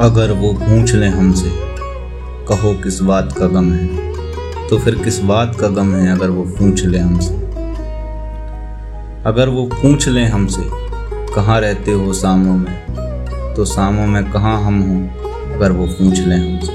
अगर वो पूछ लें हमसे, कहो किस बात का गम है? तो फिर किस बात का गम है अगर वो पूछ लें हमसे? अगर वो पूछ लें हमसे, कहाँ रहते हो शामों में? तो शामों में कहाँ हम हों अगर वो पूछ लें हमसे?